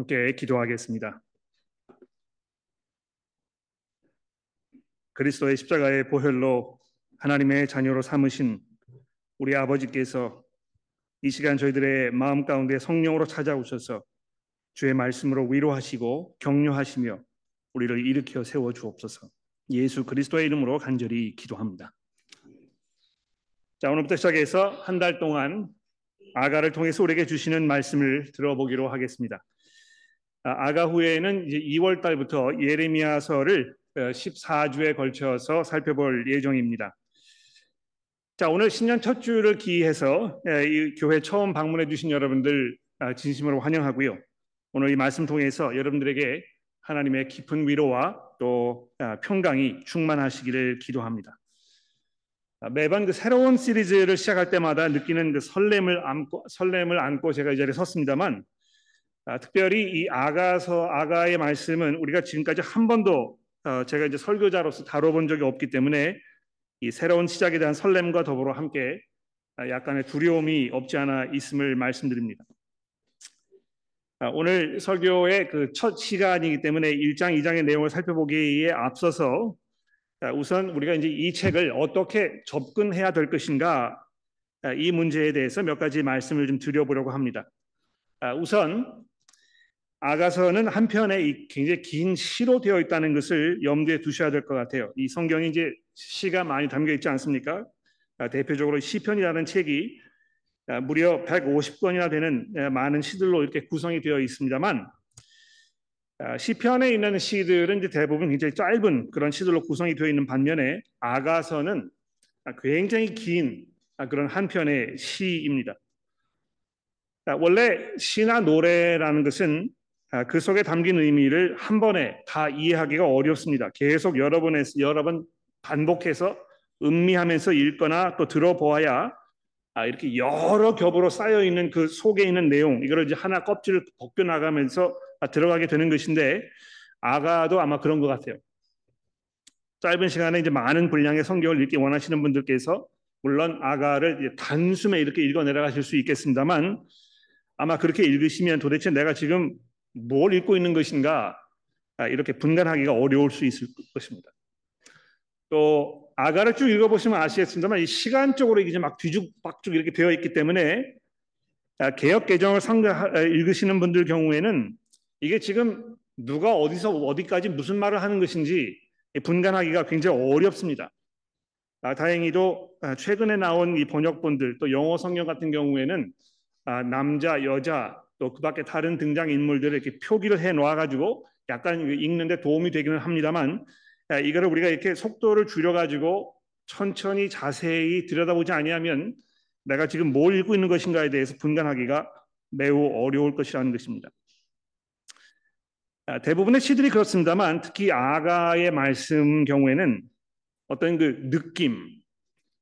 함께 기도하겠습니다. 그리스도의 십자가의 보혈로 하나님의 자녀로 삼으신 우리 아버지께서 이 시간 저희들의 마음 가운데 성령으로 찾아오셔서 주의 말씀으로 위로하시고 격려하시며 우리를 일으켜 세워 주옵소서. 예수 그리스도의 이름으로 간절히 기도합니다. 자, 오늘부터 시작해서 한 달 동안 아가를 통해서 우리에게 주시는 말씀을 들어보기로 하겠습니다. 아, 아가 후에는 이제 2월 달부터 예레미야서를 14주에 어, 걸쳐서 살펴볼 예정입니다. 자, 오늘 신년 첫 주를 기해서 이 교회 처음 방문해 주신 여러분들 아, 진심으로 환영하고요. 오늘 이 말씀 통해서 여러분들에게 하나님의 깊은 위로와 또 아, 평강이 충만하시기를 기도합니다. 매번 그 새로운 시리즈를 시작할 때마다 느끼는 그 설렘을 안고 설렘을 안고 제가 이 자리에 섰습니다만 아, 특별히 이 아가서 아가의 말씀은 우리가 지금까지 한 번도 어, 제가 이제 설교자로서 다뤄본 적이 없기 때문에 이 새로운 시작에 대한 설렘과 더불어 함께 아, 약간의 두려움이 없지 않아 있음을 말씀드립니다. 아, 오늘 설교의 그 첫 시간이기 때문에 1장, 2장의 내용을 살펴보기에 앞서서 우선 우리가 이제 이 책을 어떻게 접근해야 될 것인가 이 문제에 대해서 몇 가지 말씀을 좀 드려보려고 합니다. 우선 아가서는 한편에 굉장히 긴 시로 되어 있다는 것을 염두에 두셔야 될 것 같아요. 이 성경이 이제 시가 많이 담겨 있지 않습니까? 아, 대표적으로 시편이라는 책이 아, 무려 150권이나 되는 아, 많은 시들로 이렇게 구성이 되어 있습니다만 시편에 있는 시들은 이제 대부분 굉장히 짧은 그런 시들로 구성이 되어 있는 반면에 아가서는 굉장히 긴 그런 한 편의 시입니다. 원래 시나 노래라는 것은 아, 그 속에 담긴 의미를 한 번에 다 이해하기가 어렵습니다. 계속 여러 번 여러 번 반복해서 음미하면서 읽거나 또 들어보아야 아, 이렇게 여러 겹으로 쌓여 있는 그 속에 있는 내용 이거를 이제 하나 껍질을 벗겨 나가면서 아, 들어가게 되는 것인데 아가도 아마 그런 것 같아요. 짧은 시간에 이제 많은 분량의 성경을 읽기 원하시는 분들께서 물론 아가를 단숨에 이렇게 읽어 내려가실 수 있겠습니다만 아마 그렇게 읽으시면 도대체 내가 지금 뭘 읽고 있는 것인가 아, 이렇게 분간하기가 어려울 수 있을 것입니다. 또 아가를 쭉 읽어보시면 아시겠습니다만 이 시간적으로 이제 막 뒤죽박죽 이렇게 되어 있기 때문에 아, 개혁 개정을 상가 아, 읽으시는 분들 경우에는 이게 지금 누가 어디서 어디까지 무슨 말을 하는 것인지 분간하기가 굉장히 어렵습니다. 아, 다행히도 최근에 나온 이 번역본들 또 영어 성경 같은 경우에는 아, 남자 여자 또 그 밖에 다른 등장 인물들을 이렇게 표기를 해 놓아 가지고 약간 읽는데 도움이 되기는 합니다만 이거를 우리가 이렇게 속도를 줄여 가지고 천천히 자세히 들여다보지 아니하면 내가 지금 뭘 읽고 있는 것인가에 대해서 분간하기가 매우 어려울 것이라는 것입니다. 대부분의 시들이 그렇습니다만 특히 아가의 말씀 경우에는 어떤 그 느낌,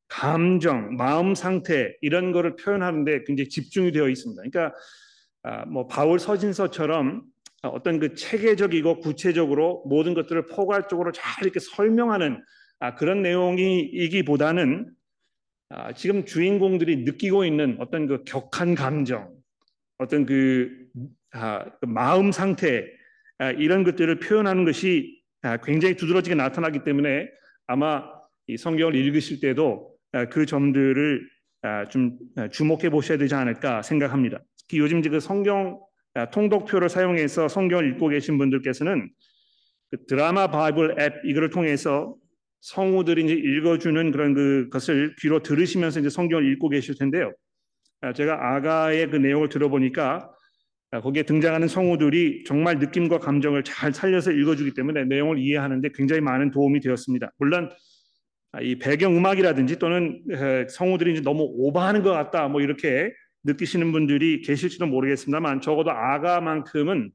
감정, 마음 상태 이런 거를 표현하는데 굉장히 집중이 되어 있습니다. 그러니까 아, 뭐 바울 서신서처럼 어떤 그 체계적이고 구체적으로 모든 것들을 포괄적으로 잘 이렇게 설명하는 아, 그런 내용이기보다는 아, 지금 주인공들이 느끼고 있는 어떤 그 격한 감정, 어떤 그, 그 마음 상태 이런 것들을 표현하는 것이 굉장히 두드러지게 나타나기 때문에 아마 이 성경을 읽으실 때도 그 점들을 좀 주목해 보셔야 되지 않을까 생각합니다. 특히 요즘 그 성경 아, 통독표를 사용해서 성경을 읽고 계신 분들께서는 그 드라마 바이블 앱 이거를 통해서 성우들이 이제 읽어주는 그런 그 것을 귀로 들으시면서 이제 성경을 읽고 계실 텐데요. 아, 제가 아가의 그 내용을 들어보니까 아, 거기에 등장하는 성우들이 정말 느낌과 감정을 잘 살려서 읽어주기 때문에 내용을 이해하는데 굉장히 많은 도움이 되었습니다. 물론 이 배경 음악이라든지 또는 성우들이 이제 너무 오버하는 것 같다 뭐 이렇게 느끼시는 분들이 계실지도 모르겠습니다만 적어도 아가만큼은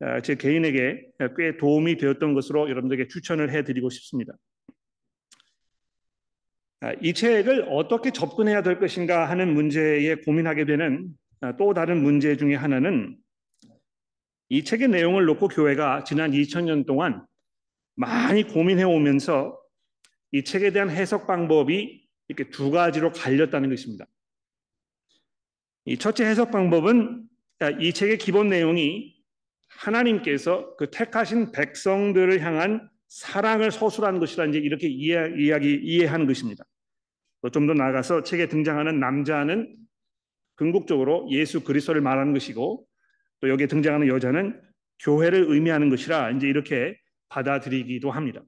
어, 제 개인에게 꽤 도움이 되었던 것으로 여러분들에게 추천을 해드리고 싶습니다. 아, 이 책을 어떻게 접근해야 될 것인가 하는 문제에 고민하게 되는 아, 또 다른 문제 중에 하나는 이 책의 내용을 놓고 교회가 지난 2000년 동안 많이 고민해 오면서 이 책에 대한 해석 방법이 이렇게 두 가지로 갈렸다는 것입니다. 이 첫째 해석 방법은 이 책의 기본 내용이 하나님께서 그 택하신 백성들을 향한 사랑을 서술한 것이라 이제 이렇게 이해, 이야기 이해하는 것입니다. 좀더 나아가서 책에 등장하는 남자는 궁극적으로 예수 그리스도를 말하는 것이고 또 여기에 등장하는 여자는 교회를 의미하는 것이라 이제 이렇게 받아들이기도 합니다.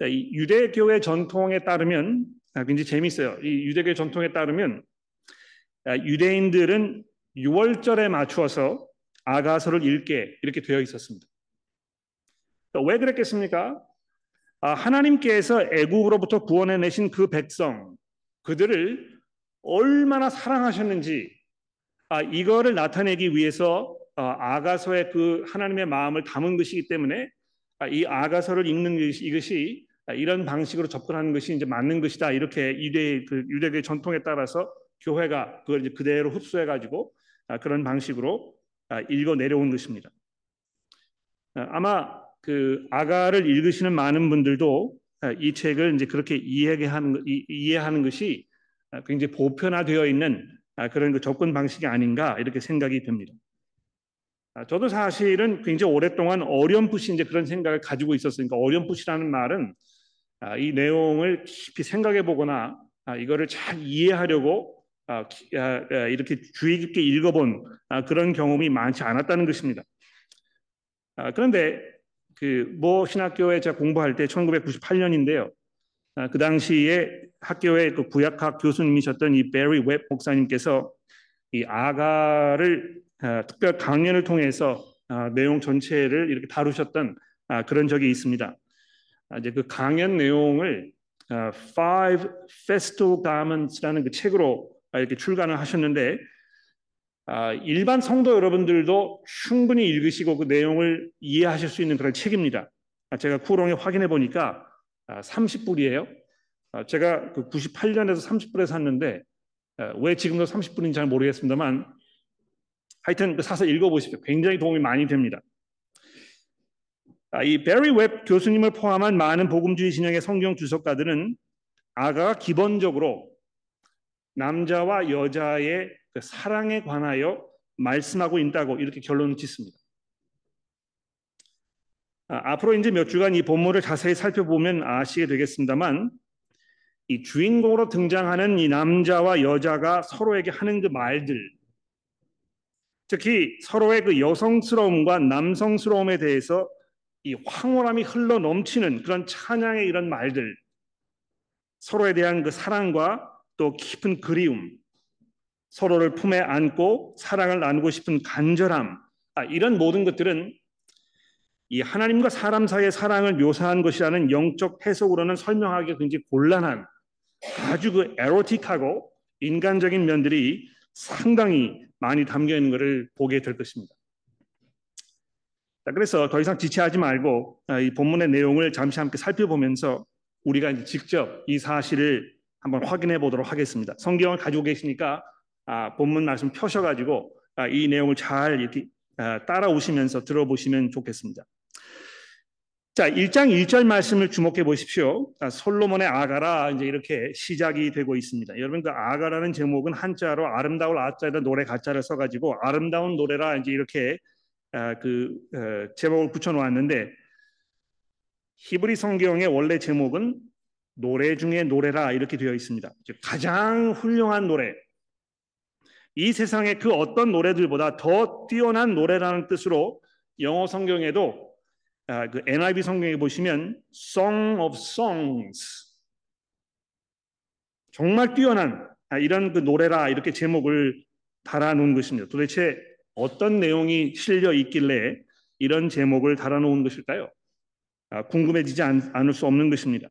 유대교의 전통에 따르면 아, 굉장히 재미있어요. 이 유대교의 전통에 따르면 아, 유대인들은 6월절에 맞추어서 아가서를 읽게 이렇게 되어 있었습니다. 왜 그랬겠습니까? 아, 하나님께서 애국으로부터 구원해 내신 그 백성 그들을 얼마나 사랑하셨는지 아, 이거를 나타내기 위해서 아, 아가서의 그 하나님의 마음을 담은 것이기 때문에 아, 이 아가서를 읽는 것이 이런 방식으로 접근하는 것이 이제 맞는 것이다 이렇게 유대 그 유대교의 전통에 따라서 교회가 그걸 이제 그대로 흡수해 가지고 그런 방식으로 읽어 내려온 것입니다. 아마 그 아가를 읽으시는 많은 분들도 이 책을 이제 그렇게 이해하는 이해하는 것이 굉장히 보편화되어 있는 그런 그 접근 방식이 아닌가 이렇게 생각이 됩니다. 저도 사실은 굉장히 오랫동안 어렴풋이 이제 그런 생각을 가지고 있었으니까 어렴풋이라는 말은 이 내용을 깊이 생각해 보거나 이거를 잘 이해하려고 이렇게 주의 깊게 읽어본 그런 경험이 많지 않았다는 것입니다. 그런데 그모 신학교에 제가 공부할 때 1998년인데요. 아, 그 당시에 학교의 그 구약학 교수님이셨던 이 베리 웹 목사님께서 이 아가를 아, 특별 강연을 통해서 아, 내용 전체를 이렇게 다루셨던 아, 그런 적이 있습니다. 아, 이제 그 강연 내용을 아, Five Festal Garments라는 그 책으로 이렇게 출간을 하셨는데 아, 일반 성도 여러분들도 충분히 읽으시고 그 내용을 이해하실 수 있는 그런 책입니다. 아, 제가 쿠롱에 확인해 보니까 30불이에요. 아, 제가 그 98년에서 30불에 샀는데 왜 지금도 30불인지 잘 모르겠습니다만 하여튼 그 사서 읽어보십시오. 굉장히 도움이 많이 됩니다. 이 베리 웹 교수님을 포함한 많은 복음주의 진영의 성경 주석가들은 아가가 기본적으로 남자와 여자의 그 사랑에 관하여 말씀하고 있다고 이렇게 결론을 짓습니다. 아, 앞으로 이제 몇 주간 이 본문을 자세히 살펴보면 아시게 되겠습니다만 이 주인공으로 등장하는 이 남자와 여자가 서로에게 하는 그 말들 특히 서로의 그 여성스러움과 남성스러움에 대해서 이 황홀함이 흘러 넘치는 그런 찬양의 이런 말들 서로에 대한 그 사랑과 또 깊은 그리움 서로를 품에 안고 사랑을 나누고 싶은 간절함 아, 이런 모든 것들은 이 하나님과 사람 사이의 사랑을 묘사한 것이라는 영적 해석으로는 설명하기 굉장히 곤란한 아주 그 에로틱하고 인간적인 면들이 상당히 많이 담겨 있는 것을 보게 될 것입니다. 자, 그래서 더 이상 지체하지 말고 아, 이 본문의 내용을 잠시 함께 살펴보면서 우리가 직접 이 사실을 한번 확인해 보도록 하겠습니다. 성경을 가지고 계시니까 아, 본문 말씀 펴셔가지고 아, 이 내용을 잘 이렇게 아, 따라오시면서 들어보시면 좋겠습니다. 자, 1장 1절 말씀을 주목해 보십시오. 아, 솔로몬의 아가라 이제 이렇게 시작이 되고 있습니다. 여러분 그 아가라는 제목은 한자로 아름다울 아자에다 노래 가짜를 써가지고 아름다운 노래라 이제 이렇게 아, 그 어, 제목을 붙여 놓았는데 히브리 성경의 원래 제목은 노래 중에 노래라 이렇게 되어 있습니다. 가장 훌륭한 노래, 이 세상의 그 어떤 노래들보다 더 뛰어난 노래라는 뜻으로 영어 성경에도 아, 그 NIV 성경에 보시면 Song of Songs 정말 뛰어난 아, 이런 그 노래라 이렇게 제목을 달아놓은 것입니다. 도대체 어떤 내용이 실려 있길래 이런 제목을 달아놓은 것일까요? 아, 궁금해지지 않, 않을 수 없는 것입니다.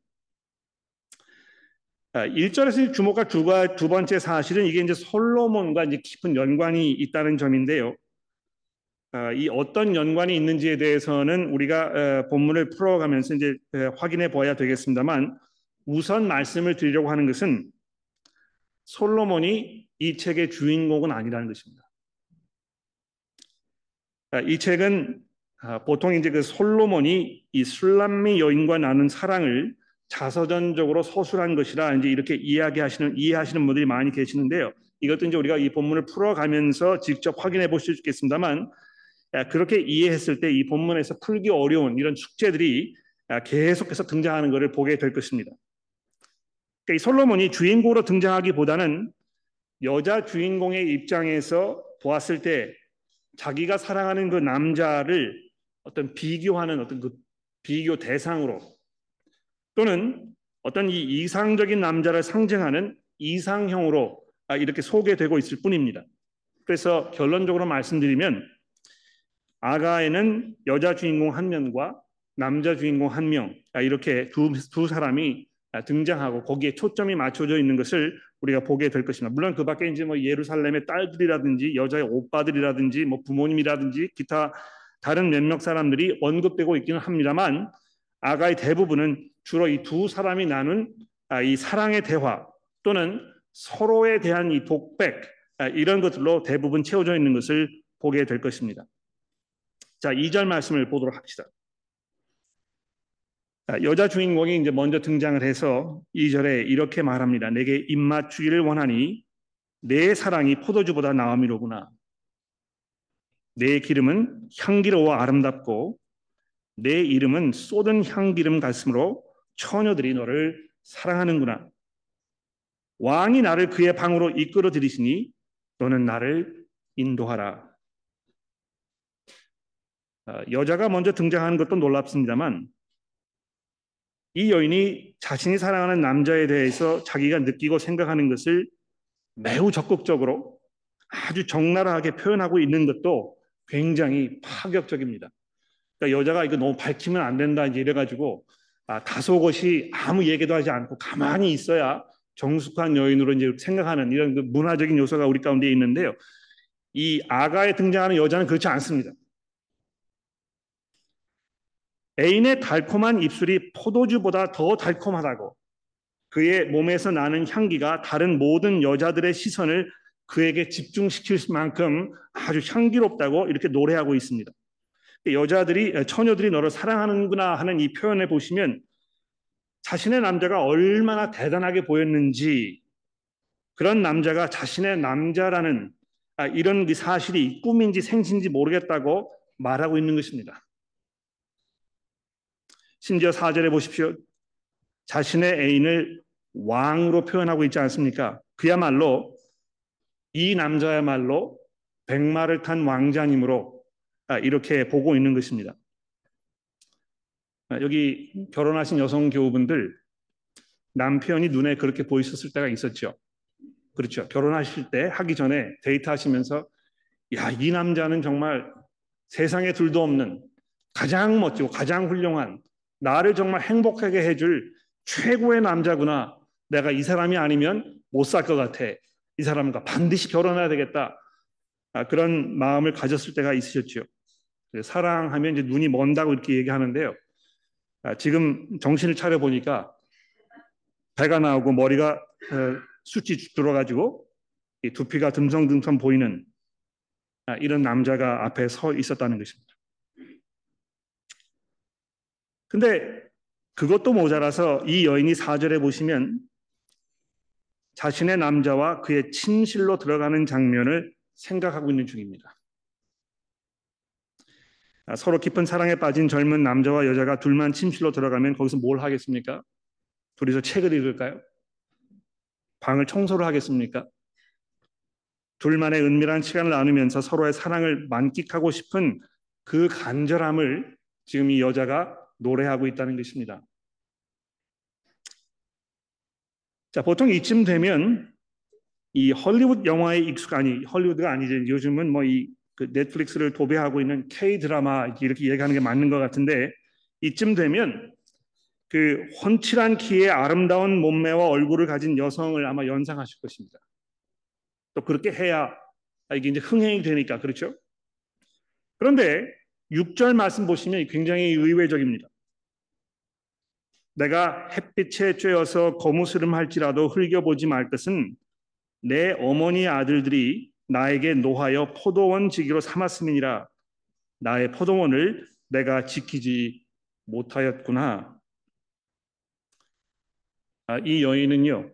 1절에서 아, 주목할 두, 두 번째 사실은 이게 이제 솔로몬과 이제 깊은 연관이 있다는 점인데요. 아, 이 어떤 연관이 있는지에 대해서는 우리가 어, 본문을 풀어가면서 이제 확인해 보아야 되겠습니다만 우선 말씀을 드리려고 하는 것은 솔로몬이 이 책의 주인공은 아니라는 것입니다. 아, 이 책은 보통 이제 그 솔로몬이 이 술람미 여인과 나눈 사랑을 자서전적으로 서술한 것이라 이제 이렇게 이야기하시는 이해하시는 분들이 많이 계시는데요. 이것도 이제 우리가 이 본문을 풀어가면서 직접 확인해 보실 수 있겠습니다만 그렇게 이해했을 때 이 본문에서 풀기 어려운 이런 숙제들이 계속해서 등장하는 것을 보게 될 것입니다. 그러니까 이 솔로몬이 주인공으로 등장하기보다는 여자 주인공의 입장에서 보았을 때 자기가 사랑하는 그 남자를 어떤 비교하는 어떤 그 비교 대상으로 또는 어떤 이 이상적인 남자를 상징하는 이상형으로 이렇게 소개되고 있을 뿐입니다. 그래서 결론적으로 말씀드리면 아가에는 여자 주인공 한 명과 남자 주인공 한 명 이렇게 두, 두 사람이 등장하고 거기에 초점이 맞춰져 있는 것을 우리가 보게 될 것입니다. 물론 그 밖에 이제 뭐 예루살렘의 딸들이라든지 여자의 오빠들이라든지 뭐 부모님이라든지 기타 다른 몇몇 사람들이 언급되고 있기는 합니다만 아가의 대부분은 주로 이 두 사람이 나눈 아, 이 사랑의 대화 또는 서로에 대한 이 독백 아, 이런 것들로 대부분 채워져 있는 것을 보게 될 것입니다. 자, 2절 말씀을 보도록 합시다. 여자 주인공이 이제 먼저 등장을 해서 2절에 이렇게 말합니다. 내게 입맞추기를 원하니 내 사랑이 포도주보다 나음이로구나. 내 기름은 향기로워 아름답고 내 이름은 쏟은 향기름 같으므로 처녀들이 너를 사랑하는구나. 왕이 나를 그의 방으로 이끌어 들이시니 너는 나를 인도하라. 아, 여자가 먼저 등장하는 것도 놀랍습니다만 이 여인이 자신이 사랑하는 남자에 대해서 자기가 느끼고 생각하는 것을 매우 적극적으로 아주 적나라하게 표현하고 있는 것도 굉장히 파격적입니다. 그러니까 여자가 이거 너무 밝히면 안 된다 이제 이래가지고 아, 다소곳이 아무 얘기도 하지 않고 가만히 있어야 정숙한 여인으로 이제 생각하는 이런 그 문화적인 요소가 우리 가운데 있는데요. 이 아가에 등장하는 여자는 그렇지 않습니다. 애인의 달콤한 입술이 포도주보다 더 달콤하다고 그의 몸에서 나는 향기가 다른 모든 여자들의 시선을 그에게 집중시킬 만큼 아주 향기롭다고 이렇게 노래하고 있습니다. 여자들이 처녀들이 너를 사랑하는구나 하는 이 표현을 보시면 자신의 남자가 얼마나 대단하게 보였는지 그런 남자가 자신의 남자라는 아, 이런 사실이 꿈인지 생신지 모르겠다고 말하고 있는 것입니다. 심지어 4절에 보십시오. 자신의 애인을 왕으로 표현하고 있지 않습니까? 그야말로 이 남자야말로 백마를 탄 왕자님으로 아, 이렇게 보고 있는 것입니다. 아, 여기 결혼하신 여성 교우분들 남편이 눈에 그렇게 보이셨을 때가 있었죠. 그렇죠. 결혼하실 때 하기 전에 데이트하시면서 야, 이 남자는 정말 세상에 둘도 없는 가장 멋지고 가장 훌륭한 나를 정말 행복하게 해줄 최고의 남자구나. 내가 이 사람이 아니면 못 살 것 같아. 이 사람과 반드시 결혼해야 되겠다. 아, 그런 마음을 가졌을 때가 있으셨죠. 사랑하면 이제 눈이 먼다고 이렇게 얘기하는데요. 아, 지금 정신을 차려 보니까 배가 나오고 머리가 어, 숱이 들어가지고 두피가 듬성듬성 보이는 아, 이런 남자가 앞에 서 있었다는 것입니다. 근데 그것도 모자라서 이 여인이 사절에 보시면 자신의 남자와 그의 침실로 들어가는 장면을 생각하고 있는 중입니다. 아, 서로 깊은 사랑에 빠진 젊은 남자와 여자가 둘만 침실로 들어가면 거기서 뭘 하겠습니까? 둘이서 책을 읽을까요? 방을 청소를 하겠습니까? 둘만의 은밀한 시간을 나누면서 서로의 사랑을 만끽하고 싶은 그 간절함을 지금 이 여자가 노래하고 있다는 것입니다. 자, 보통 이쯤 되면 이 헐리우드 영화에 익숙 아니 헐리우드가 아니죠. 요즘은 뭐 이 그 넷플릭스를 도배하고 있는 K 드라마 이렇게 얘기하는 게 맞는 것 같은데 이쯤 되면 그 훤칠한 키에 아름다운 몸매와 얼굴을 가진 여성을 아마 연상하실 것입니다. 또 그렇게 해야 이게 이제 흥행이 되니까 그렇죠? 그런데 6절 말씀 보시면 굉장히 의외적입니다. 내가 햇빛에 쬐어서 거무스름할지라도 흘겨보지 말 것은 내 어머니 아들들이 나에게 노하여 포도원 지기로 삼았음이니라 나의 포도원을 내가 지키지 못하였구나. 아, 이 여인은요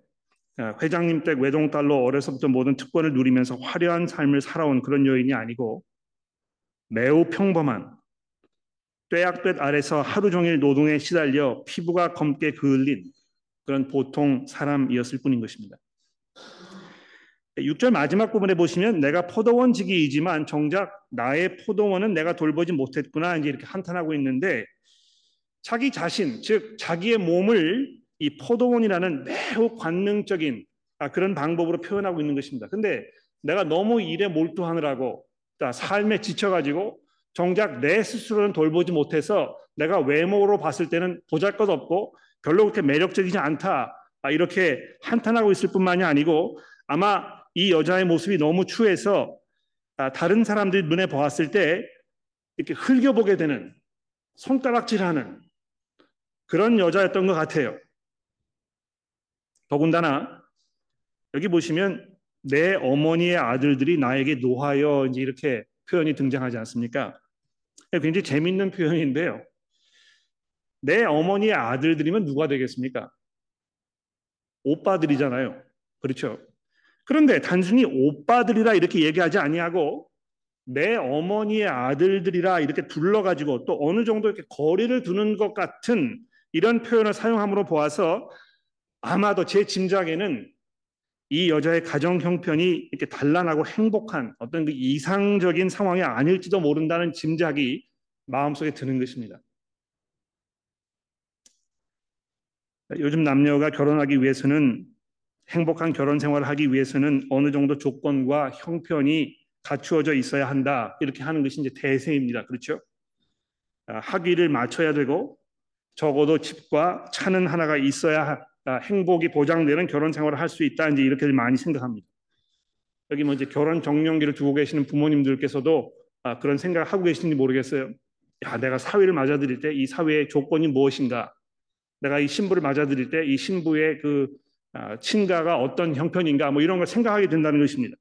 아, 회장님 댁 외동딸로 어려서부터 모든 특권을 누리면서 화려한 삶을 살아온 그런 여인이 아니고 매우 평범한 뙤약볕 아래서 하루 종일 노동에 시달려 피부가 검게 그을린 그런 보통 사람이었을 뿐인 것입니다. 6절 마지막 부분에 보시면 내가 포도원 지기이지만 정작 나의 포도원은 내가 돌보지 못했구나 이제 이렇게 한탄하고 있는데 자기 자신 즉 자기의 몸을 이 포도원이라는 매우 관능적인 아, 그런 방법으로 표현하고 있는 것입니다. 근데 내가 너무 일에 몰두하느라고 삶에 지쳐가지고 정작 내 스스로는 돌보지 못해서 내가 외모로 봤을 때는 보잘것없고 별로 그렇게 매력적이지 않다 아, 이렇게 한탄하고 있을 뿐만이 아니고 아마 이 여자의 모습이 너무 추해서 아, 다른 사람들이 눈에 보았을 때 이렇게 흘겨보게 되는 손가락질하는 그런 여자였던 것 같아요. 더군다나 여기 보시면 내 어머니의 아들들이 나에게 노하여 이제 이렇게 표현이 등장하지 않습니까? 굉장히 재밌는 표현인데요. 내 어머니의 아들들이면 누가 되겠습니까? 오빠들이잖아요. 그렇죠? 그런데 단순히 오빠들이라 이렇게 얘기하지 아니하고 내 어머니의 아들들이라 이렇게 둘러가지고 또 어느 정도 이렇게 거리를 두는 것 같은 이런 표현을 사용함으로 보아서 아마도 제 짐작에는 이 여자의 가정 형편이 이렇게 단란하고 행복한 어떤 그 이상적인 상황이 아닐지도 모른다는 짐작이 마음속에 드는 것입니다. 요즘 남녀가 결혼하기 위해서는 행복한 결혼 생활을 하기 위해서는 어느 정도 조건과 형편이 갖추어져 있어야 한다 이렇게 하는 것이 이제 대세입니다. 그렇죠? 아, 학위를 맞춰야 되고 적어도 집과 차는 하나가 있어야 아, 행복이 보장되는 결혼 생활을 할 수 있다 이제 이렇게 많이 생각합니다. 여기 뭐 이제 결혼 정년기를 두고 계시는 부모님들께서도 아, 그런 생각을 하고 계신지 모르겠어요. 야, 내가 사회를 맞아들일 때 이 사회의 조건이 무엇인가? 내가 이 신부를 맞아들일 때 이 신부의 그 아, 친가가 어떤 형편인가? 뭐 이런 걸 생각하게 된다는 것입니다.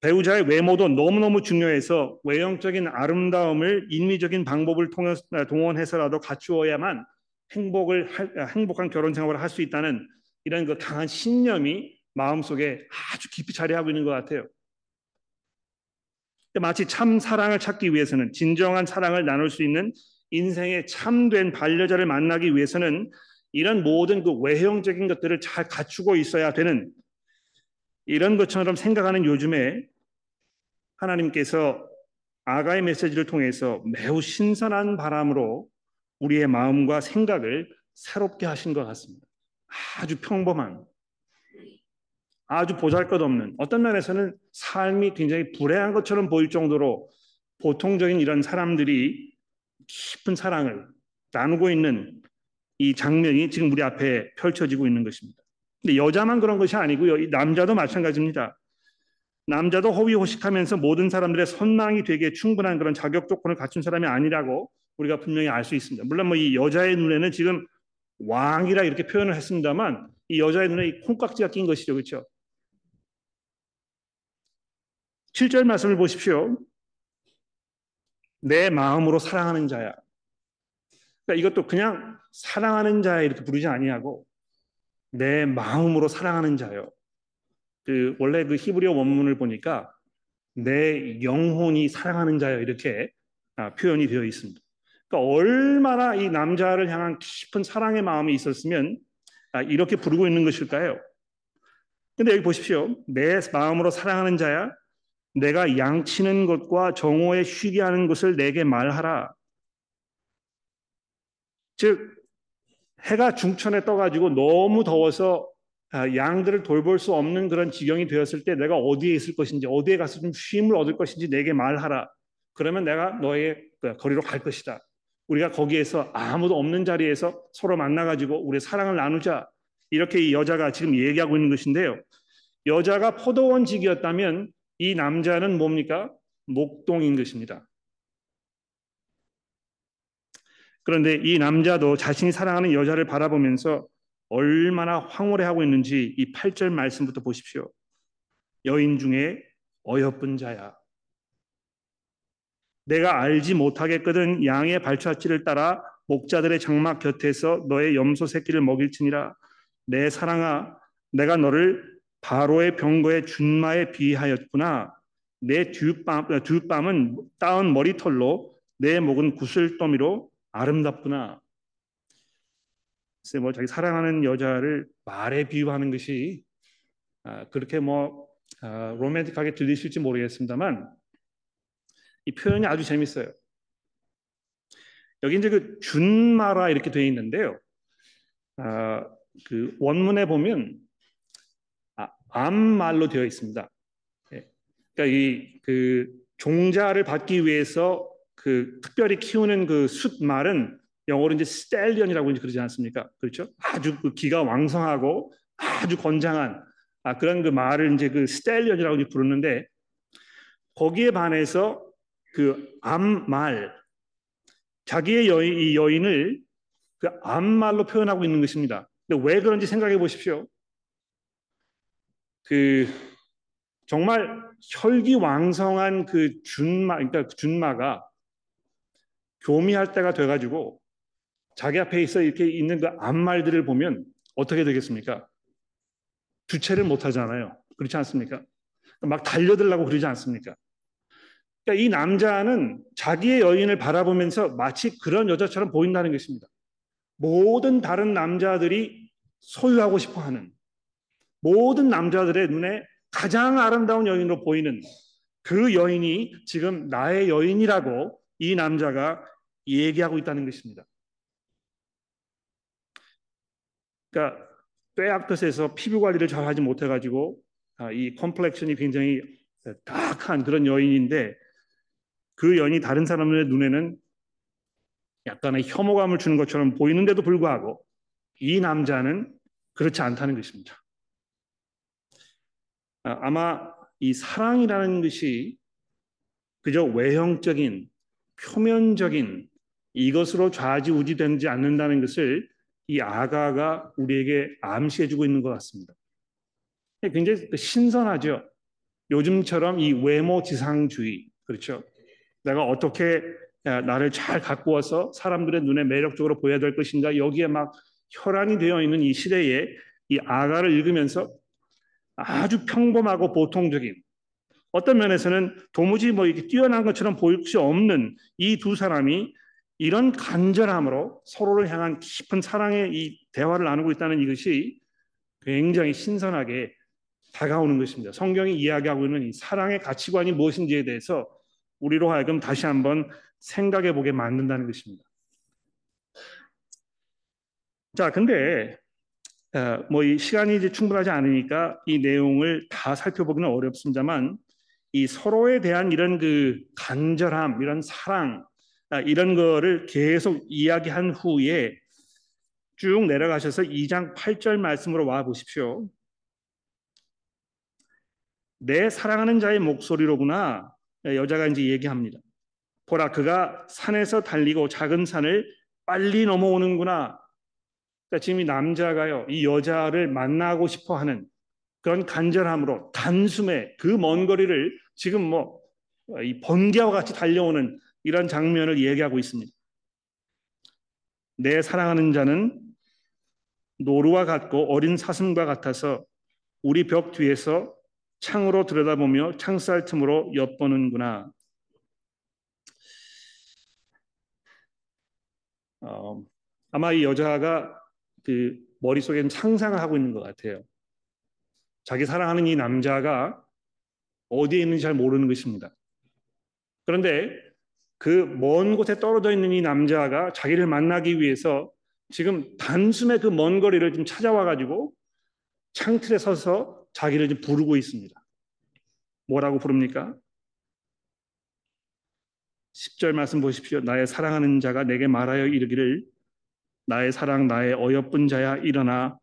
배우자의 외모도 너무너무 중요해서 외형적인 아름다움을 인위적인 방법을 통해 동원해서라도 갖추어야만 행복을 행복한 결혼 생활을 할 수 있다는 이런 그 강한 신념이 마음속에 아주 깊이 자리하고 있는 것 같아요. 마치 참 사랑을 찾기 위해서는 진정한 사랑을 나눌 수 있는 인생의 참된 반려자를 만나기 위해서는 이런 모든 그 외형적인 것들을 잘 갖추고 있어야 되는 이런 것처럼 생각하는 요즘에 하나님께서 아가의 메시지를 통해서 매우 신선한 바람으로 우리의 마음과 생각을 새롭게 하신 것 같습니다. 아주 평범한, 아주 보잘 것 없는 어떤 면에서는 삶이 굉장히 불행한 것처럼 보일 정도로 보통적인 이런 사람들이 깊은 사랑을 나누고 있는 이 장면이 지금 우리 앞에 펼쳐지고 있는 것입니다. 근데 여자만 그런 것이 아니고요. 이 남자도 마찬가지입니다. 남자도 허위호식하면서 모든 사람들의 선망이 되게 충분한 그런 자격 조건을 갖춘 사람이 아니라고 우리가 분명히 알 수 있습니다. 물론 뭐 이 여자의 눈에는 지금 왕이라 이렇게 표현을 했습니다만 이 여자의 눈에 이 콩깍지가 낀 것이죠. 그렇죠? 7절 말씀을 보십시오. 내 마음으로 사랑하는 자야. 그러니까 이것도 그냥 사랑하는 자야 이렇게 부르지 아니하고 내 마음으로 사랑하는 자요. 그 원래 그 히브리어 원문을 보니까 내 영혼이 사랑하는 자요 이렇게 아, 표현이 되어 있습니다. 그러니까 얼마나 이 남자를 향한 깊은 사랑의 마음이 있었으면 아, 이렇게 부르고 있는 것일까요? 근데 여기 보십시오. 내 마음으로 사랑하는 자야, 내가 양치는 것과 정오에 쉬게 하는 것을 내게 말하라. 즉 해가 중천에 떠가지고 너무 더워서 아, 양들을 돌볼 수 없는 그런 지경이 되었을 때 내가 어디에 있을 것인지 어디에 가서 좀 쉼을 얻을 것인지 내게 말하라. 그러면 내가 너의 그 거리로 갈 것이다. 우리가 거기에서 아무도 없는 자리에서 서로 만나가지고 우리 사랑을 나누자. 이렇게 이 여자가 지금 얘기하고 있는 것인데요. 여자가 포도원직이었다면 이 남자는 뭡니까? 목동인 것입니다. 그런데 이 남자도 자신이 사랑하는 여자를 바라보면서 얼마나 황홀해하고 있는지 이 8절 말씀부터 보십시오. 여인 중에 어여쁜 자야. 내가 알지 못하겠거든 양의 발자취를 따라 목자들의 장막 곁에서 너의 염소 새끼를 먹일지니라 내 사랑아 내가 너를 바로의 병거의 준마에 비하였구나 내 뒷밤, 뒷밤은 따은 머리털로 내 목은 구슬더미로 아름답구나. 글쎄 뭐 자기 사랑하는 여자를 말에 비유하는 것이 아, 그렇게 뭐 아, 로맨틱하게 들리실지 모르겠습니다만 이 표현이 아주 재밌어요. 여기 이제 그 준마라 이렇게 되어 있는데요. 아, 그 원문에 보면 아, 암말로 되어 있습니다. 예. 그러니까 이 그 종자를 받기 위해서 그 특별히 키우는 그 숫말은 영어로 이제 스텔리언이라고 이제 그러지 않습니까? 그렇죠? 아주 그 기가 왕성하고 아주 건장한 아, 그런 그 말을 이제 그 stallion이라고 이제 부르는데 거기에 반해서 그 암말 자기의 여인, 이 여인을 그 암말로 표현하고 있는 것입니다. 근데 왜 그런지 생각해 보십시오. 그 정말 혈기왕성한 그 준마, 그러니까 준마가 교미할 때가 돼가지고 자기 앞에 있어 이렇게 있는 그 암말들을 보면 어떻게 되겠습니까? 주체를 못 하잖아요. 그렇지 않습니까? 막 달려들라고 그러지 않습니까? 그러니까 이 남자는 자기의 여인을 바라보면서 마치 그런 여자처럼 보인다는 것입니다. 모든 다른 남자들이 소유하고 싶어 하는 모든 남자들의 눈에 가장 아름다운 여인으로 보이는 그 여인이 지금 나의 여인이라고 이 남자가 얘기하고 있다는 것입니다. 그러니까 뼈약볕에서 피부 관리를 잘 하지 못해 가지고 아, 이 컴플렉션이 굉장히 딱한 그런 여인인데 그 여인이 다른 사람의 눈에는 약간의 혐오감을 주는 것처럼 보이는데도 불구하고 이 남자는 그렇지 않다는 것입니다. 아, 아마 이 사랑이라는 것이 그저 외형적인 표면적인 이것으로 좌지우지되지 않는다는 것을 이 아가가 우리에게 암시해주고 있는 것 같습니다. 굉장히 신선하죠. 요즘처럼 이 외모 지상주의 그렇죠. 내가 어떻게 나를 잘 갖고 와서 사람들의 눈에 매력적으로 보여야 될 것인가 여기에 막 혈안이 되어 있는 이 시대에 이 아가를 읽으면서 아주 평범하고 보통적인 어떤 면에서는 도무지 뭐 이렇게 뛰어난 것처럼 보일 수 없는 이 두 사람이 이런 간절함으로 서로를 향한 깊은 사랑의 이 대화를 나누고 있다는 이것이 굉장히 신선하게 다가오는 것입니다. 성경이 이야기하고 있는 이 사랑의 가치관이 무엇인지에 대해서 우리로 하여금 다시 한번 생각해 보게 만든다는 것입니다. 자, 근데 어, 뭐이 시간이 이제 충분하지 않으니까 이 내용을 다 살펴보기는 어렵습니다만 이 서로에 대한 이런 그 간절함, 이런 사랑 아, 이런 거를 계속 이야기한 후에 쭉 내려가셔서 2장 8절 말씀으로 와 보십시오. 내 사랑하는 자의 목소리로구나 여자가 이제 얘기합니다. 보라 그가 산에서 달리고 작은 산을 빨리 넘어오는구나. 그러니까 지금 이 남자가요 이 여자를 만나고 싶어하는 그런 간절함으로 단숨에 그 먼 거리를 지금 뭐 이 번개와 같이 달려오는 이런 장면을 얘기하고 있습니다. 내 사랑하는 자는 노루와 같고 어린 사슴과 같아서 우리 벽 뒤에서 창으로 들여다보며 창살 틈으로 엿보는구나. 어, 아마 이 여자가 그 머릿속엔 상상을 하고 있는 것 같아요. 자기 사랑하는 이 남자가 어디에 있는지 잘 모르는 것입니다. 그런데 그 먼 곳에 떨어져 있는 이 남자가 자기를 만나기 위해서 지금 단숨에 그 먼 거리를 좀 찾아와 가지고 창틀에 서서 자기를 좀 부르고 있습니다. 뭐라고 부릅니까? 10절 말씀 보십시오. 나의 사랑하는 자가 내게 말하여 이르기를 나의 사랑 나의 어여쁜 자야 일어나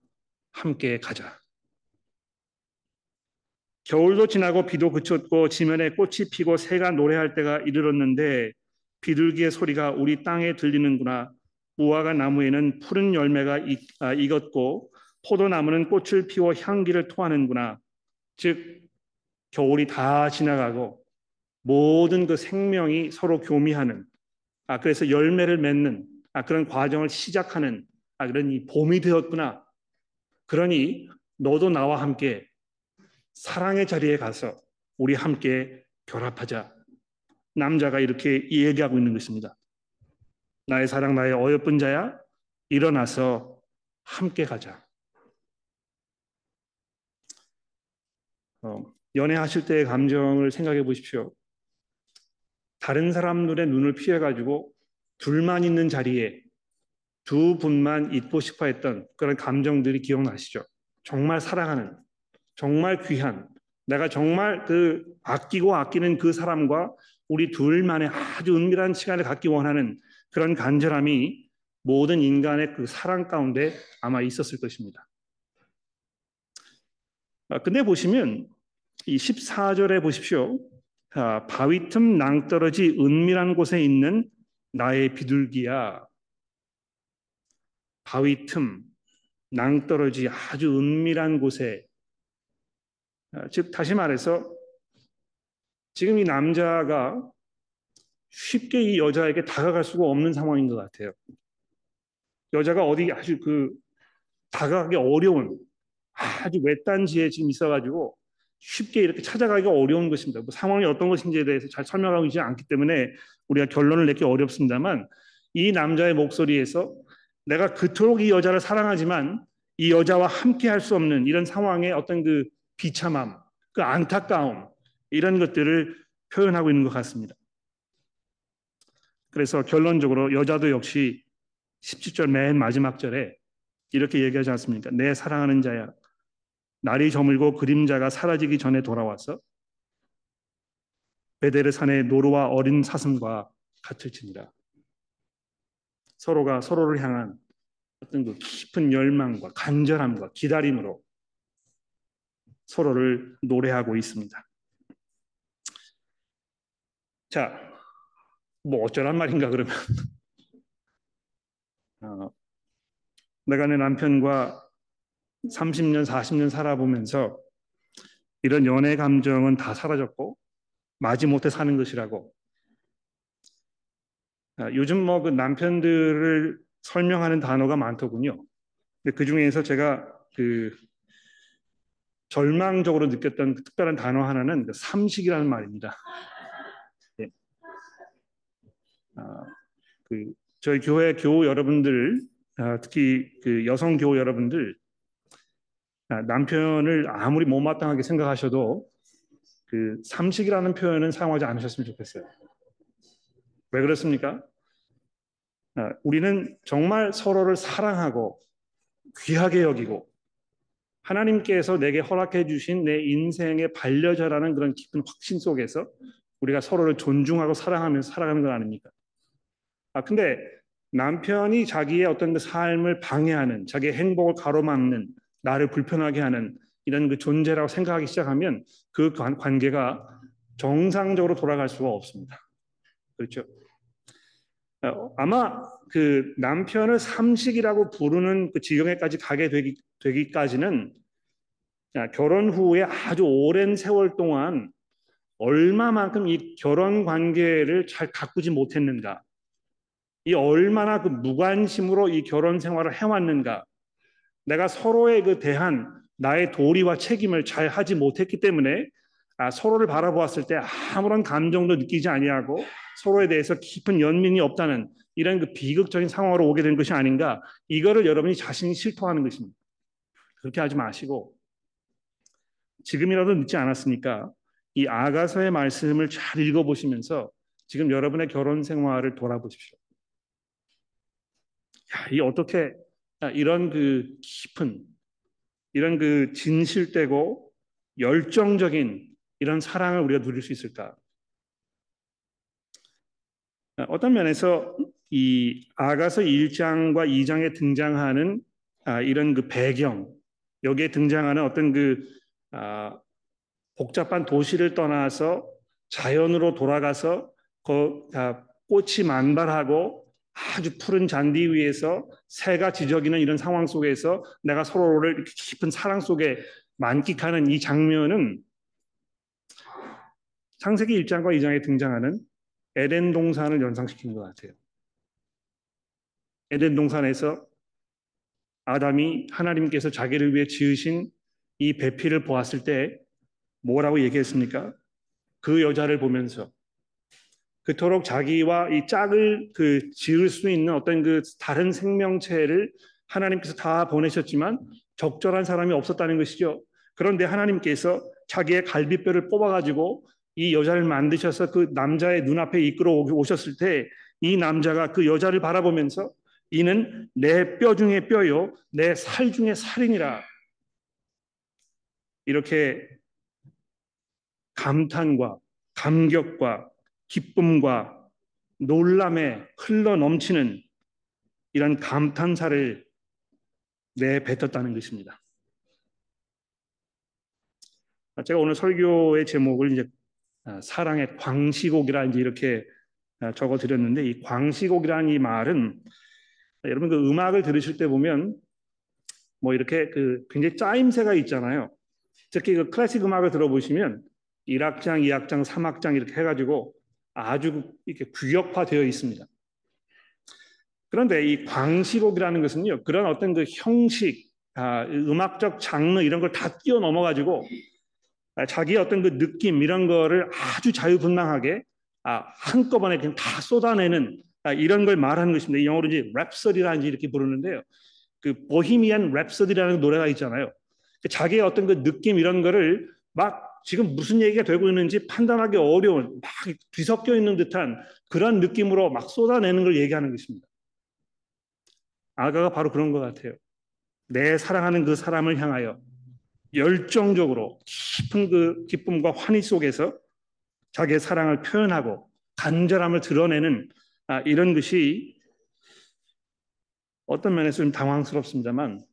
함께 가자. 겨울도 지나고 비도 그쳤고 지면에 꽃이 피고 새가 노래할 때가 이르렀는데 비둘기의 소리가 우리 땅에 들리는구나. 무화과 나무에는 푸른 열매가 아, 익었고 포도나무는 꽃을 피워 향기를 토하는구나. 즉 겨울이 다 지나가고 모든 그 생명이 서로 교미하는 아 그래서 열매를 맺는 아 그런 과정을 시작하는 아 그런 이 봄이 되었구나. 그러니 너도 나와 함께 사랑의 자리에 가서 우리 함께 결합하자. 남자가 이렇게 얘기하고 있는 것입니다. 나의 사랑, 나의 어여쁜 자야, 일어나서 함께 가자. 어, 연애하실 때의 감정을 생각해 보십시오. 다른 사람 눈에 눈을 피해가지고 둘만 있는 자리에 두 분만 있고 싶어 했던 그런 감정들이 기억나시죠? 정말 사랑하는, 정말 귀한, 내가 정말 그 아끼고 아끼는 그 사람과 우리 둘만의 아주 은밀한 시간을 갖기 원하는 그런 간절함이 모든 인간의 그 사랑 가운데 아마 있었을 것입니다. 아, 근데 보시면 이 14절에 보십시오. 아, 바위 틈 낭떠러지 은밀한 곳에 있는 나의 비둘기야. 바위 틈 낭떠러지 아주 은밀한 곳에 아, 즉 다시 말해서 지금 이 남자가 쉽게 이 여자에게 다가갈 수가 없는 상황인 것 같아요. 여자가 어디 아주 그 다가가기 어려운 아주 외딴지에 지금 있어가지고 쉽게 이렇게 찾아가기가 어려운 것입니다. 뭐 상황이 어떤 것인지에 대해서 잘 설명하고 있지 않기 때문에 우리가 결론을 내기 어렵습니다만 이 남자의 목소리에서 내가 그토록 이 여자를 사랑하지만 이 여자와 함께 할 수 없는 이런 상황의 어떤 그 비참함, 그 안타까움 이런 것들을 표현하고 있는 것 같습니다. 그래서 결론적으로 여자도 역시 17절 맨 마지막 절에 이렇게 얘기하지 않습니까? 내 사랑하는 자야. 날이 저물고 그림자가 사라지기 전에 돌아와서 베데르 산의 노루와 어린 사슴과 같을지니라. 서로가 서로를 향한 어떤 그 깊은 열망과 간절함과 기다림으로 서로를 노래하고 있습니다. 자, 뭐 어쩌란 말인가 그러면 어, 내가 내 남편과 30년, 40년 살아보면서 이런 연애 감정은 다 사라졌고 마지못해 사는 것이라고. 아, 요즘 뭐 그 남편들을 설명하는 단어가 많더군요. 근데 그 중에서 제가 그 절망적으로 느꼈던 그 특별한 단어 하나는 그 삼식이라는 말입니다. 예. 아, 그 저희 교회 교우 여러분들, 아, 특히 그 여성 교우 여러분들 아, 남편을 아무리 못마땅하게 생각하셔도 그 삼식이라는 표현은 사용하지 않으셨으면 좋겠어요. 왜 그렇습니까? 아, 우리는 정말 서로를 사랑하고 귀하게 여기고 하나님께서 내게 허락해 주신 내 인생의 반려자라는 그런 깊은 확신 속에서 우리가 서로를 존중하고 사랑하면서 살아가는 건 아닙니까? 아 근데 남편이 자기의 어떤 그 삶을 방해하는 자기의 행복을 가로막는 나를 불편하게 하는 이런 그 존재라고 생각하기 시작하면 그 관계가 정상적으로 돌아갈 수가 없습니다. 그렇죠? 어, 아마 그 남편을 삼식이라고 부르는 그 지경에까지 가게 되기, 되기까지는 결혼 후에 아주 오랜 세월 동안 얼마만큼 이 결혼 관계를 잘 가꾸지 못했는가, 이 얼마나 그 무관심으로 이 결혼 생활을 해왔는가, 내가 서로의 그 대한 나의 도리와 책임을 잘 하지 못했기 때문에 아, 서로를 바라보았을 때 아무런 감정도 느끼지 아니하고 서로에 대해서 깊은 연민이 없다는 이런 그 비극적인 상황으로 오게 된 것이 아닌가 이거를 여러분이 자신이 실토하는 것입니다. 그렇게 하지 마시고 지금이라도 늦지 않았으니까 이 아가서의 말씀을 잘 읽어보시면서 지금 여러분의 결혼 생활을 돌아보십시오. 야, 이 어떻게 이런 그 깊은 이런 그 진실되고 열정적인 이런 사랑을 우리가 누릴 수 있을까? 어떤 면에서 이 아가서 1장과 2장에 등장하는 아, 이런 그 배경 여기에 등장하는 어떤 그 아, 복잡한 도시를 떠나서 자연으로 돌아가서 그 아, 꽃이 만발하고 아주 푸른 잔디 위에서 새가 지저귀는 이런 상황 속에서 내가 서로를 깊은 사랑 속에 만끽하는 이 장면은 창세기 1장과 2장에 등장하는 에덴 동산을 연상시킨 것 같아요. 에덴 동산에서 아담이 하나님께서 자기를 위해 지으신 이 배필을 보았을 때 뭐라고 얘기했습니까? 그 여자를 보면서 그토록 자기와 이 짝을 그 지을 수 있는 어떤 그 다른 생명체를 하나님께서 다 보내셨지만 적절한 사람이 없었다는 것이죠. 그런데 하나님께서 자기의 갈비뼈를 뽑아가지고 이 여자를 만드셔서 그 남자의 눈앞에 이끌어 오셨을 때 이 남자가 그 여자를 바라보면서 이는 내 뼈 중에 뼈요, 내 살 중에 살이니라. 이렇게 감탄과 감격과 기쁨과 놀람에 흘러 넘치는 이런 감탄사를 내뱉었다는 것입니다. 제가 오늘 설교의 제목을 이제 아, 사랑의 광시곡이라 이제 이렇게 아, 적어 드렸는데 이 광시곡이라는 이 말은 여러분 그 음악을 들으실 때 보면 뭐 이렇게 그 굉장히 짜임새가 있잖아요. 특히 그 클래식 음악을 들어보시면 1악장, 2악장, 3악장 이렇게 해가지고 아주 이렇게 규격화되어 있습니다. 그런데 이 광시곡이라는 것은요, 그런 어떤 그 형식, 아, 음악적 장르 이런 걸 다 뛰어 넘어가지고 아, 자기의 어떤 그 느낌 이런 거를 아주 자유분방하게 아, 한꺼번에 그냥 다 쏟아내는 아, 이런 걸 말하는 것입니다. 영어로 이제 랩서디라는 이렇게 부르는데요. 그 보히미안 랩서디라는 노래가 있잖아요. 자기의 어떤 그 느낌 이런 거를 막 지금 무슨 얘기가 되고 있는지 판단하기 어려운 막 뒤섞여 있는 듯한 그런 느낌으로 막 쏟아내는 걸 얘기하는 것입니다. 아가가 바로 그런 것 같아요. 내 사랑하는 그 사람을 향하여 열정적으로 깊은 그 기쁨과 환희 속에서 자기의 사랑을 표현하고 간절함을 드러내는 아, 이런 것이 어떤 면에서 좀 당황스럽습니다만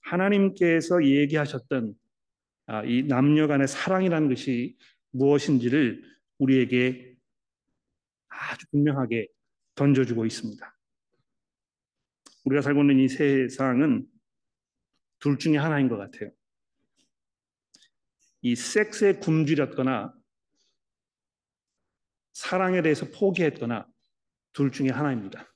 하나님께서 얘기하셨던 아, 이 남녀 간의 사랑이라는 것이 무엇인지를 우리에게 아주 분명하게 던져주고 있습니다. 우리가 살고 있는 이 세상은 둘 중에 하나인 것 같아요. 이 섹스에 굶주렸거나 사랑에 대해서 포기했거나 둘 중에 하나입니다.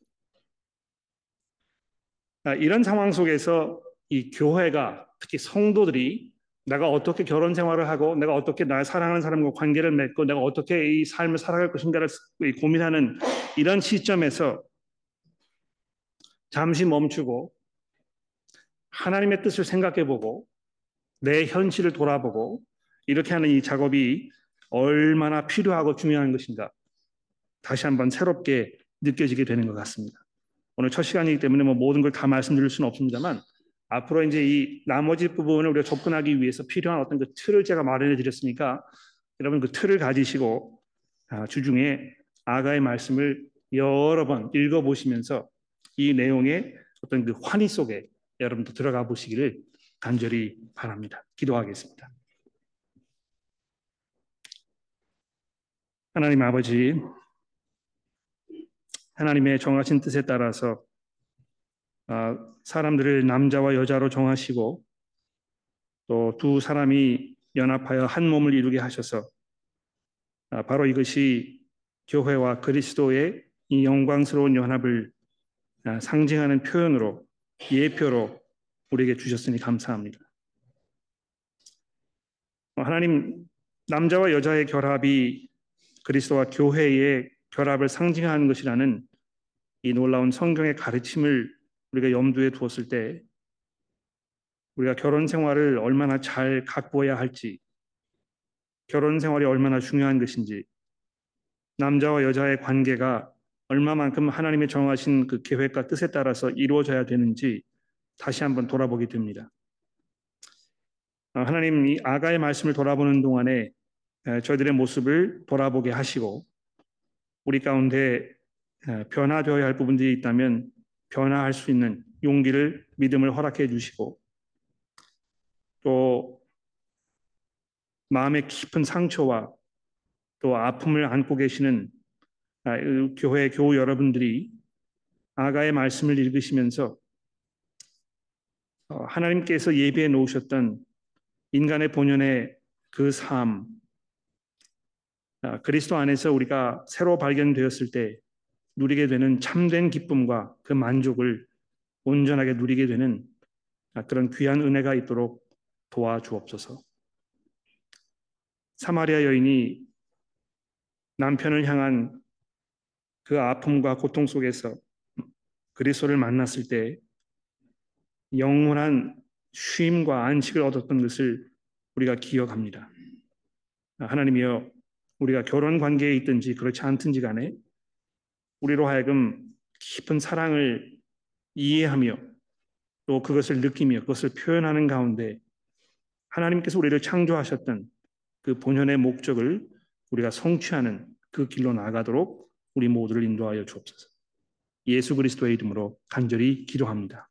아, 이런 상황 속에서 이 교회가 특히 성도들이 내가 어떻게 결혼 생활을 하고 내가 어떻게 나 사랑하는 사람과 관계를 맺고 내가 어떻게 이 삶을 살아갈 것인가를 고민하는 이런 시점에서 잠시 멈추고 하나님의 뜻을 생각해 보고 내 현실을 돌아보고 이렇게 하는 이 작업이 얼마나 필요하고 중요한 것인가 다시 한번 새롭게 느껴지게 되는 것 같습니다. 오늘 첫 시간이기 때문에 뭐 모든 걸 다 말씀드릴 수는 없습니다만 앞으로 이제 이 나머지 부분을 우리가 접근하기 위해서 필요한 어떤 그 틀을 제가 마련해 드렸으니까 여러분 그 틀을 가지시고 아, 주중에 아가의 말씀을 여러 번 읽어 보시면서 이 내용의 어떤 그 환희 속에 여러분도 들어가 보시기를 간절히 바랍니다. 기도하겠습니다. 하나님 아버지, 하나님의 정하신 뜻에 따라서 아, 사람들을 남자와 여자로 정하시고 또 두 사람이 연합하여 한 몸을 이루게 하셔서 아, 바로 이것이 교회와 그리스도의 이 영광스러운 연합을 아, 상징하는 표현으로 예표로 우리에게 주셨으니 감사합니다. 하나님 남자와 여자의 결합이 그리스도와 교회의 결합을 상징하는 것이라는 이 놀라운 성경의 가르침을 우리가 염두에 두었을 때 우리가 결혼 생활을 얼마나 잘 가꾸어야 할지, 결혼 생활이 얼마나 중요한 것인지, 남자와 여자의 관계가 얼마만큼 하나님의 정하신 그 계획과 뜻에 따라서 이루어져야 되는지 다시 한번 돌아보게 됩니다. 아, 하나님 이 아가의 말씀을 돌아보는 동안에 저희들의 모습을 돌아보게 하시고 우리 가운데 변화되어야 할 부분들이 있다면 변화할 수 있는 용기를 믿음을 허락해 주시고 또 마음의 깊은 상처와 또 아픔을 안고 계시는 아, 교회 교우 여러분들이 아가의 말씀을 읽으시면서 어, 하나님께서 예비해 놓으셨던 인간의 본연의 그 삶, 아, 그리스도 안에서 우리가 새로 발견되었을 때 누리게 되는 참된 기쁨과 그 만족을 온전하게 누리게 되는 그런 귀한 은혜가 있도록 도와주옵소서. 사마리아 여인이 남편을 향한 그 아픔과 고통 속에서 그리스도를 만났을 때 영원한 쉼과 안식을 얻었던 것을 우리가 기억합니다. 하나님이여 우리가 결혼 관계에 있든지 그렇지 않든지 간에 우리로 하여금 깊은 사랑을 이해하며 또 그것을 느끼며 그것을 표현하는 가운데 하나님께서 우리를 창조하셨던 그 본연의 목적을 우리가 성취하는 그 길로 나가도록 우리 모두를 인도하여 주옵소서. 예수 그리스도의 이름으로 간절히 기도합니다.